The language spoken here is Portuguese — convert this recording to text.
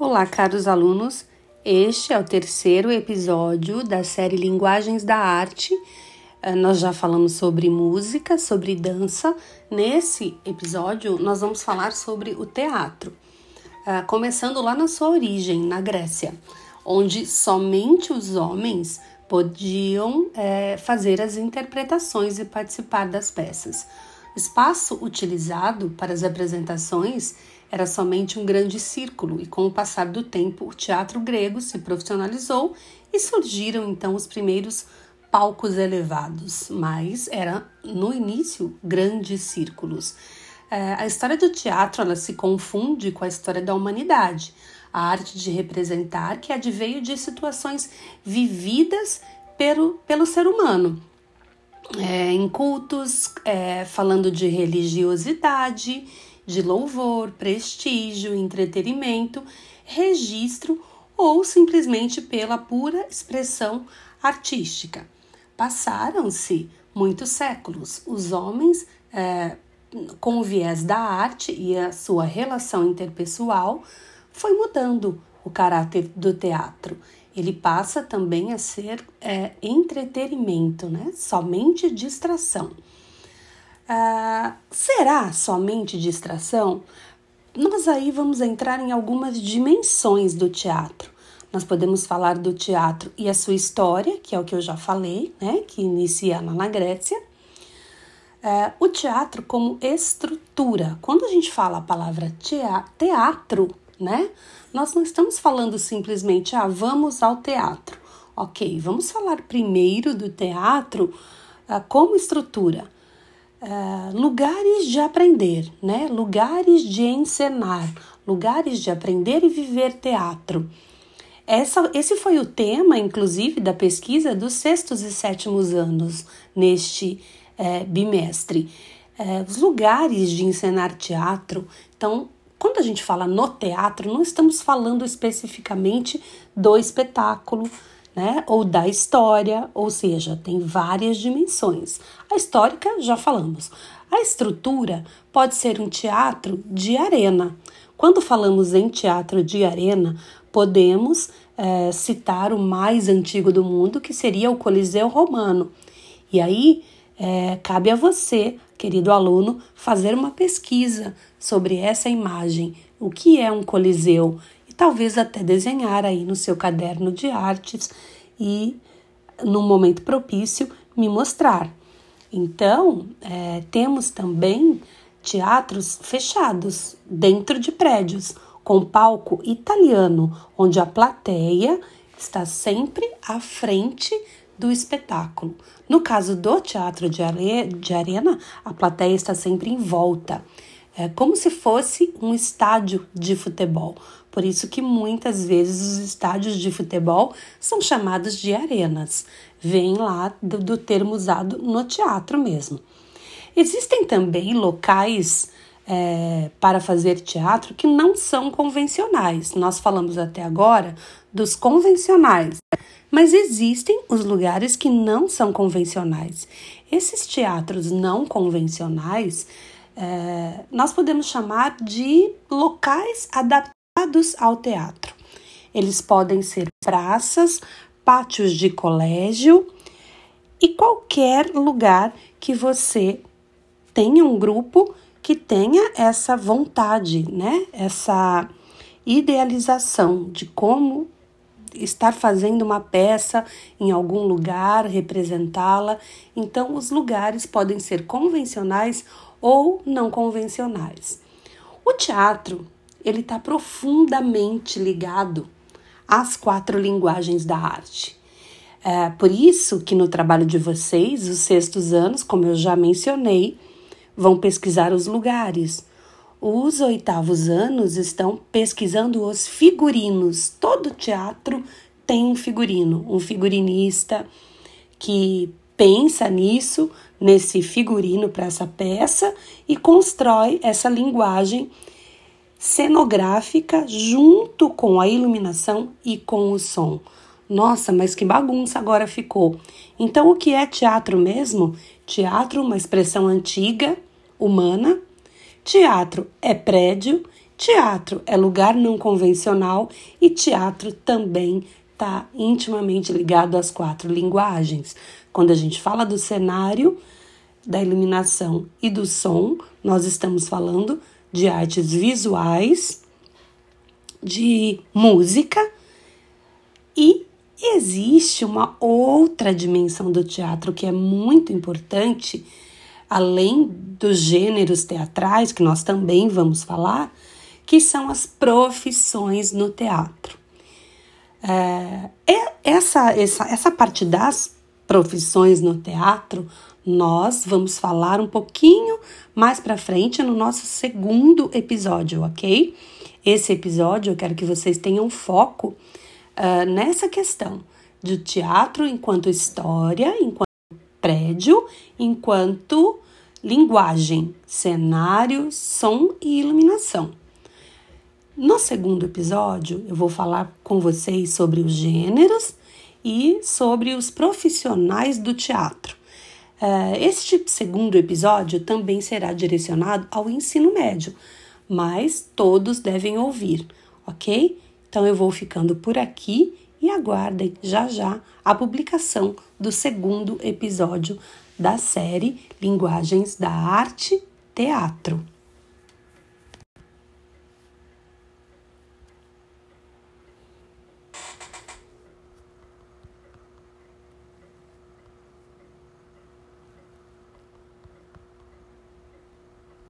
Olá, caros alunos. Este é o terceiro episódio da série Linguagens da Arte. Eh, nós já falamos sobre música, sobre dança. Nesse episódio, nós vamos falar sobre o teatro, eh, começando lá na sua origem, na Grécia, onde somente os homens podiam é, fazer as interpretações e participar das peças. O espaço utilizado para as apresentações era somente um grande círculo, e com o passar do tempo, o teatro grego se profissionalizou e surgiram então os primeiros palcos elevados, mas era no início grandes círculos. É, a história do teatro ela se confunde com a história da humanidade, a arte de representar que adveio de situações vividas pelo, pelo ser humano. É, em cultos, é, falando de religiosidade de louvor, prestígio, entretenimento, registro ou simplesmente pela pura expressão artística. Passaram-se muitos séculos. Os homens, é, com o viés da arte e a sua relação interpessoal, foi mudando o caráter do teatro. Ele passa também a ser é, entretenimento, né? somente distração. Ah, será somente distração? Nós aí vamos entrar em algumas dimensões do teatro. Nós podemos falar do teatro e a sua história, que é o que eu já falei, né, que inicia lá na Grécia. É, o teatro como estrutura. Quando a gente fala a palavra teatro, né, nós não estamos falando simplesmente, ah, vamos ao teatro. Ok, vamos falar primeiro do teatro ah, como estrutura. Uh, lugares de aprender, né? Lugares de encenar, lugares de aprender e viver teatro. Essa, esse foi o tema, inclusive, da pesquisa dos sextos e sétimos anos neste é, bimestre. É, os lugares de encenar teatro. Então, quando a gente fala no teatro, não estamos falando especificamente do espetáculo, né? Ou da história, ou seja, tem várias dimensões. A histórica já falamos. A estrutura pode ser um teatro de arena. Quando falamos em teatro de arena, podemos é, citar o mais antigo do mundo, que seria o Coliseu Romano. E aí é, cabe a você, querido aluno, fazer uma pesquisa sobre essa imagem. O que é um Coliseu? Talvez até desenhar aí no seu caderno de artes e, no momento propício, me mostrar. Então, é, temos também teatros fechados dentro de prédios, com palco italiano, onde a plateia está sempre à frente do espetáculo. No caso do teatro de, are de arena, a plateia está sempre em volta. É como se fosse um estádio de futebol. Por isso que muitas vezes os estádios de futebol são chamados de arenas. Vem lá do, do termo usado no teatro mesmo. Existem também locais é, para fazer teatro que não são convencionais. Nós falamos até agora dos convencionais, mas existem os lugares que não são convencionais. Esses teatros não convencionais é, nós podemos chamar de locais adaptados ao teatro. Eles podem ser praças, pátios de colégio e qualquer lugar que você tenha um grupo que tenha essa vontade, né? Essa idealização de como estar fazendo uma peça em algum lugar, representá-la. Então, os lugares podem ser convencionais ou não convencionais. O teatro ele está profundamente ligado às quatro linguagens da arte. É por isso que no trabalho de vocês, os sextos anos, como eu já mencionei, vão pesquisar os lugares. Os oitavos anos estão pesquisando os figurinos. Todo teatro tem um figurino, um figurinista que pensa nisso, nesse figurino para essa peça e constrói essa linguagem cenográfica junto com a iluminação e com o som. Nossa, mas que bagunça agora ficou. Então, o que é teatro mesmo? Teatro, uma expressão antiga, humana. Teatro é prédio Teatro é lugar não convencional e teatro também está intimamente ligado às quatro linguagens. Quando a gente fala do cenário, da iluminação e do som, nós estamos falando de artes visuais, de música e existe uma outra dimensão do teatro que é muito importante, além dos gêneros teatrais, que nós também vamos falar, que são as profissões no teatro. É, é, essa, essa, essa parte das profissões no teatro nós vamos falar um pouquinho mais para frente no nosso segundo episódio, ok? Esse episódio eu quero que vocês tenham foco uh, nessa questão do teatro enquanto história, enquanto prédio, enquanto linguagem, cenário, som e iluminação. No segundo episódio, eu vou falar com vocês sobre os gêneros e sobre os profissionais do teatro. Uh, este segundo episódio também será direcionado ao ensino médio, mas todos devem ouvir, ok? Então eu vou ficando por aqui e aguardem já já a publicação do segundo episódio da série Linguagens da Arte Teatro.